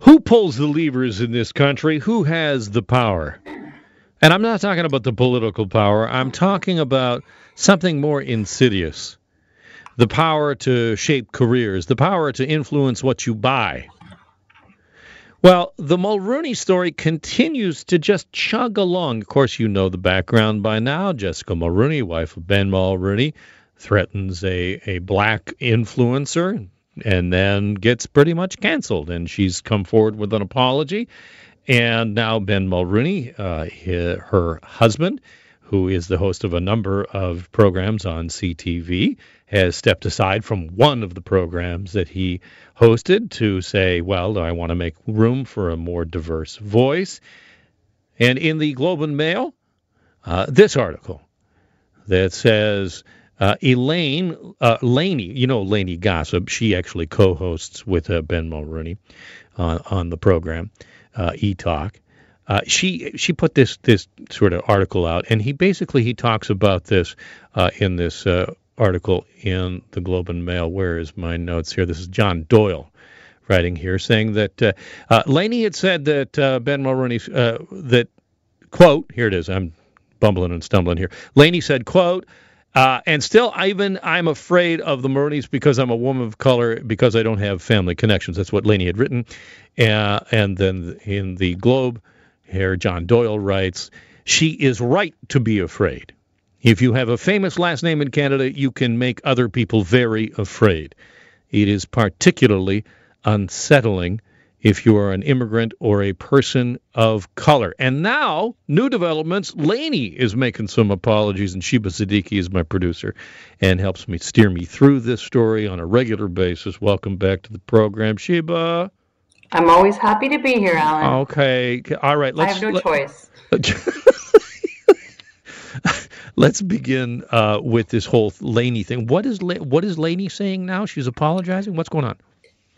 Who pulls the levers in this country? Who has the power? And I'm not talking about the political power. I'm talking about something more insidious. The power to shape careers, the power to influence what you buy. Well, the Mulroney story continues to just chug along. Of course, you know the background by now. Jessica Mulroney, wife of Ben Mulroney, threatens a, a black influencer and then gets pretty much canceled. And she's come forward with an apology. And now Ben Mulroney, uh, her husband, who is the host of a number of programs on CTV, has stepped aside from one of the programs that he hosted to say, well, I want to make room for a more diverse voice. And in the Globe and Mail, uh, this article that says uh, Elaine uh, Lainey, you know Lainey Gossip, she actually co-hosts with uh, Ben Mulroney on, on the program uh, E Talk. Uh, she she put this this sort of article out, and he basically he talks about this uh, in this uh, article in the Globe and Mail. Where is my notes here? This is John Doyle writing here, saying that uh, uh, Lainey had said that uh, Ben Mulroney that quote here it is. I'm bumbling and stumbling here. Lainey said quote. Uh, and still, Ivan, I'm afraid of the Mulroney's because I'm a woman of color because I don't have family connections. That's what Lainey had written. Uh, and then in the Globe, here John Doyle writes, she is right to be afraid. If you have a famous last name in Canada, you can make other people very afraid. It is particularly unsettling if you are an immigrant or a person of color. And now, new developments. Lainey is making some apologies, and Sheba Siddiqui is my producer and helps me steer me through this story on a regular basis. Welcome back to the program, Sheba. I'm always happy to be here, Alan. Okay. All right. Let's, I have no let, choice. let's begin uh, with this whole Lainey thing. What is what is Lainey saying now? She's apologizing. What's going on?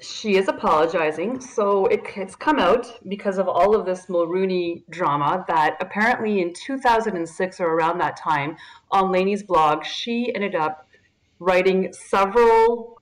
She is apologizing. So it, it's come out because of all of this Mulroney drama that apparently in 2006 or around that time on Lainey's blog, she ended up writing several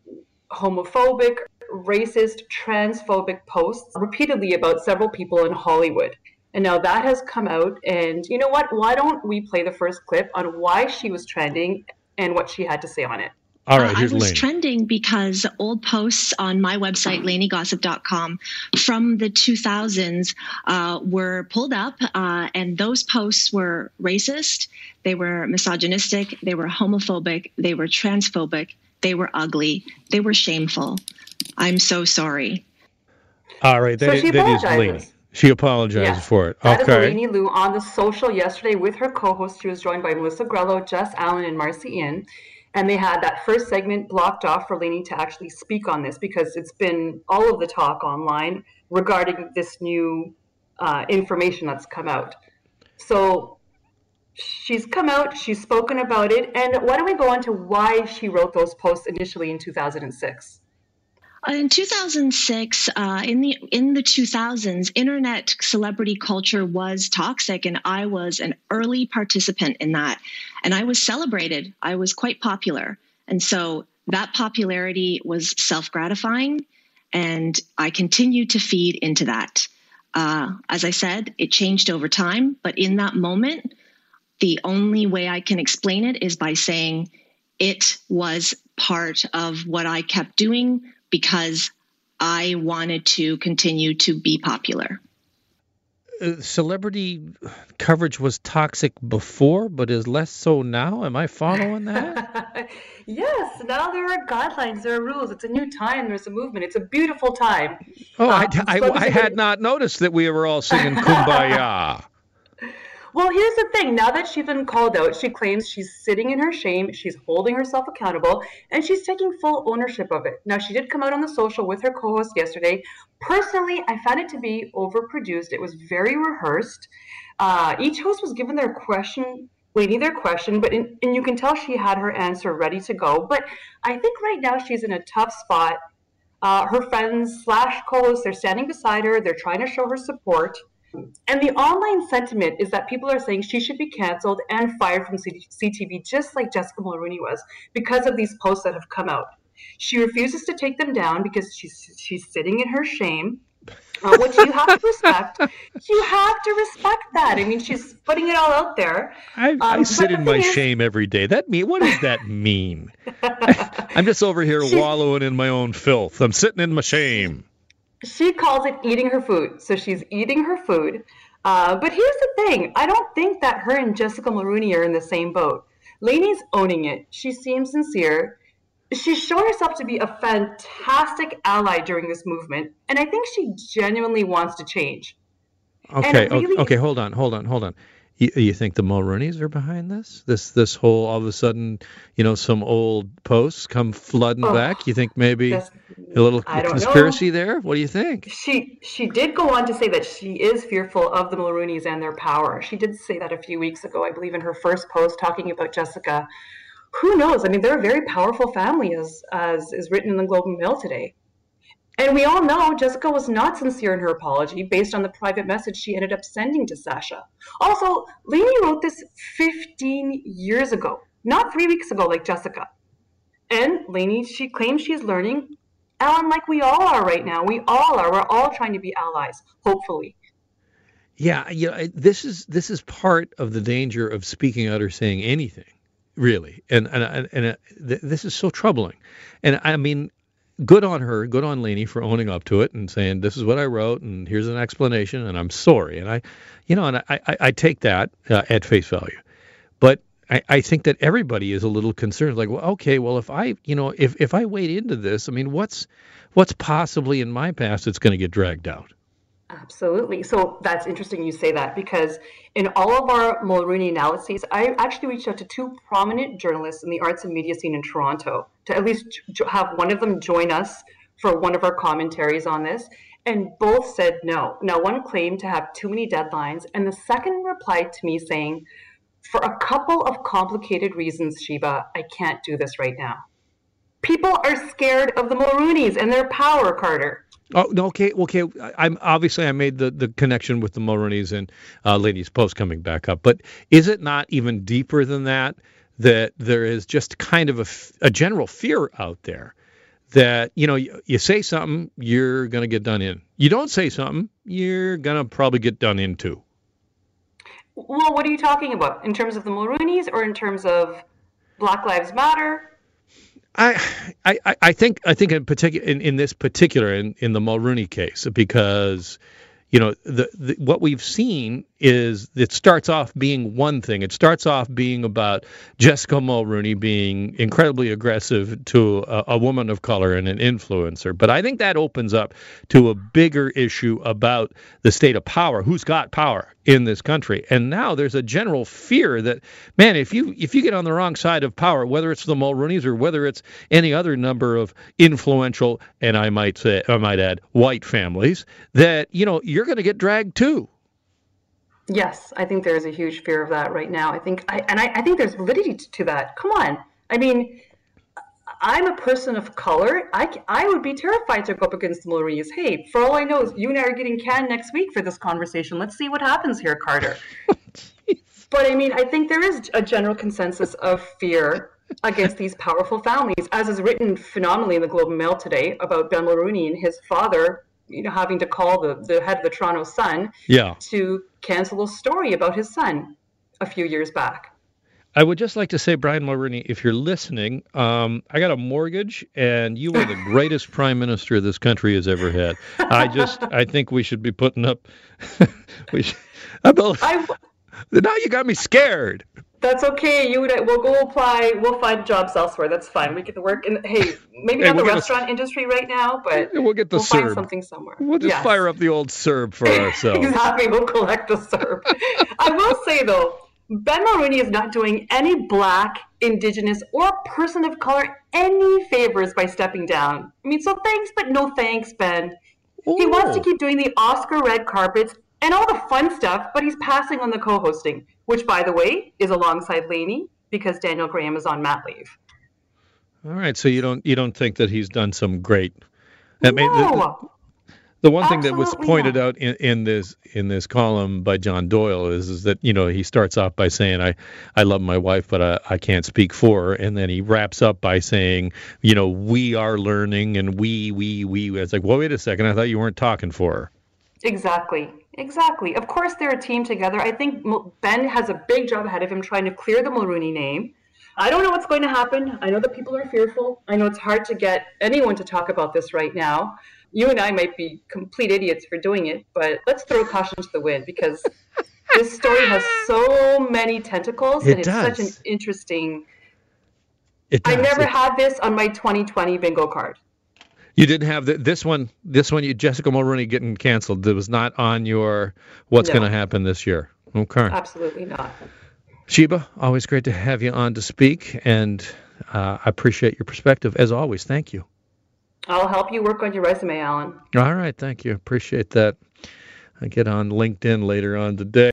homophobic, racist, transphobic posts repeatedly about several people in Hollywood. And now that has come out. And you know what? Why don't we play the first clip on why she was trending and what she had to say on it? All right, uh, I was Lainey. trending because old posts on my website, laineygossip.com, from the 2000s uh, were pulled up, uh, and those posts were racist, they were misogynistic, they were homophobic, they were transphobic, they were ugly, they were shameful. I'm so sorry. All right, that, so is, that is Lainey. She apologized yes, for it. That okay. That is Lainey Lui on the social yesterday with her co-host. She was joined by Melissa Grelo, Jess Allen, and Marci Ien. And they had that first segment blocked off for Lainey to actually speak on this because it's been all of the talk online regarding this new uh, information that's come out. So she's come out, she's spoken about it, and why don't we go on to why she wrote those posts initially in 2006? In 2006, uh, in the in the 2000s, internet celebrity culture was toxic, and I was an early participant in that. And I was celebrated. I was quite popular, and so that popularity was self gratifying, and I continued to feed into that. Uh, as I said, it changed over time, but in that moment, the only way I can explain it is by saying it was part of what I kept doing because I wanted to continue to be popular. Uh, celebrity coverage was toxic before, but is less so now. Am I following that? yes. Now there are guidelines, there are rules. It's a new time. There's a movement. It's a beautiful time. Oh, um, I, I, I had not noticed that we were all singing "Kumbaya." Well, here's the thing. Now that she's been called out, she claims she's sitting in her shame, she's holding herself accountable, and she's taking full ownership of it. Now, she did come out on the social with her co host yesterday. Personally, I found it to be overproduced. It was very rehearsed. Uh, each host was given their question waiting their question, but in, and you can tell she had her answer ready to go. But I think right now she's in a tough spot. Uh, her friends slash co-hosts, they're standing beside her. They're trying to show her support. And the online sentiment is that people are saying she should be canceled and fired from CTV, just like Jessica Mulroney was, because of these posts that have come out. She refuses to take them down because she's she's sitting in her shame. uh, which you have to respect. you have to respect that. I mean, she's putting it all out there. I, um, I sit in my is, shame every day. That mean what does that mean? I'm just over here she, wallowing in my own filth. I'm sitting in my shame. She calls it eating her food. So she's eating her food. Uh, but here's the thing: I don't think that her and Jessica Mulroney are in the same boat. Lainey's owning it. She seems sincere she's shown herself to be a fantastic ally during this movement, and I think she genuinely wants to change. Okay, really okay, hold on, hold on, hold on. You, you, think the Mulroneys are behind this? This this whole all of a sudden, you know, some old posts come flooding oh, back. You think maybe a little conspiracy know. there? What do you think? She she did go on to say that she is fearful of the Mulroneys and their power. She did say that a few weeks ago, I believe, in her first post talking about Jessica who knows? I mean, they're a very powerful family, as as is written in the Globe and Mail today. And we all know Jessica was not sincere in her apology based on the private message she ended up sending to Sasha. Also, Lainey wrote this 15 years ago, not three weeks ago, like Jessica. And Lainey, she claims she's learning, Alan, like we all are right now. We all are. We're all trying to be allies, hopefully. Yeah, you know, this is this is part of the danger of speaking out or saying anything really. And and and, and uh, th- this is so troubling. And I mean, good on her, good on Lainey for owning up to it and saying this is what I wrote and here's an explanation and I'm sorry. And I, you know, and I I, I take that uh, at face value, but. I, I think that everybody is a little concerned, like, well, okay, well, if I, you know, if, if I wade into this, I mean, what's what's possibly in my past that's going to get dragged out? Absolutely. So that's interesting you say that because in all of our Mulroney analyses, I actually reached out to two prominent journalists in the arts and media scene in Toronto to at least have one of them join us for one of our commentaries on this. And both said no. Now, one claimed to have too many deadlines, and the second replied to me saying, For a couple of complicated reasons, Sheba, I can't do this right now. People are scared of the Mulroneys and their power, Carter. Oh no, okay, okay. I'm obviously I made the, the connection with the Mulroneys and uh, Ladies Post coming back up, but is it not even deeper than that? That there is just kind of a, a general fear out there that you know you, you say something you're going to get done in. You don't say something you're going to probably get done in too. Well, what are you talking about in terms of the Mulroneys or in terms of Black Lives Matter? I, I, I think I think in particular in, in this particular in, in the Mulroney case because you know the, the, what we've seen is it starts off being one thing. It starts off being about Jessica Mulroney being incredibly aggressive to a, a, woman of color and an influencer. But I think that opens up to a bigger issue about the state of power. Who's got power in this country? And now there's a general fear that, man, if you if you get on the wrong side of power, whether it's the Mulroneys or whether it's any other number of influential and I might say I might add white families, that you know you're going to get dragged too. Yes, I think there is a huge fear of that right now. I think, I, and I, I think there's validity to that. Come on, I mean, I'm a person of color. I, I would be terrified to go up against the Mulroney's. Hey, for all I know, you and I are getting canned next week for this conversation. Let's see what happens here, Carter. but I mean, I think there is a general consensus of fear against these powerful families, as is written phenomenally in the Globe and Mail today about Ben Mulroney and his father you know having to call the, the head of the Toronto Sun yeah. to cancel a story about his son a few years back. I would just like to say, Brian Mulroney, if you're listening, um, I got a mortgage, and you are the greatest prime minister this country has ever had. I just, I think we should be putting up. we should, I, now you got me scared. That's okay. You would. We'll go apply. We'll find jobs elsewhere. That's fine. We get to work. And hey, maybe hey, not we'll the restaurant a, industry right now, but we'll get the we'll CERB. find something somewhere. We'll just yes. fire up the old CERB for ourselves. exactly. We'll collect the CERB. I will say though, Ben Mulroney is not doing any Black, Indigenous, or person of color any favors by stepping down. I mean, so thanks, but no thanks, Ben. Ooh. He wants to oh. keep doing the Oscar red carpets and all the fun stuff, but he's passing on the co-hosting which, by the way, is alongside Lainey because Danielle Graham is on mat leave. All right, so you don't you don't think that he's done some great? I mean, no. the, the one thing that was pointed not. out in, in this in this column by John Doyle is is that you know he starts off by saying I I love my wife but I, I can't speak for her and then he wraps up by saying you know we are learning and we we we it's like well wait a second I thought you weren't talking for her Exactly. Exactly. Of course, they're a team together. I think Ben has a big job ahead of him trying to clear the Mulroney name. I don't know what's going to happen. I know that people are fearful. I know it's hard to get anyone to talk about this right now. You and I might be complete idiots for doing it, but let's throw caution to the wind because this story has so many tentacles It and it's does. such an interesting. It I never It- had this on my 2020 bingo card. You didn't have the, this one. This one, you Jessica Mulroney getting canceled. That was not on your what's No. going to happen this year. Okay. Absolutely not. Sheba, always great to have you on to speak, and uh, I appreciate your perspective as always. Thank you. I'll help you work on your resume, Alan. All right, thank you. Appreciate that. I get on LinkedIn later on today.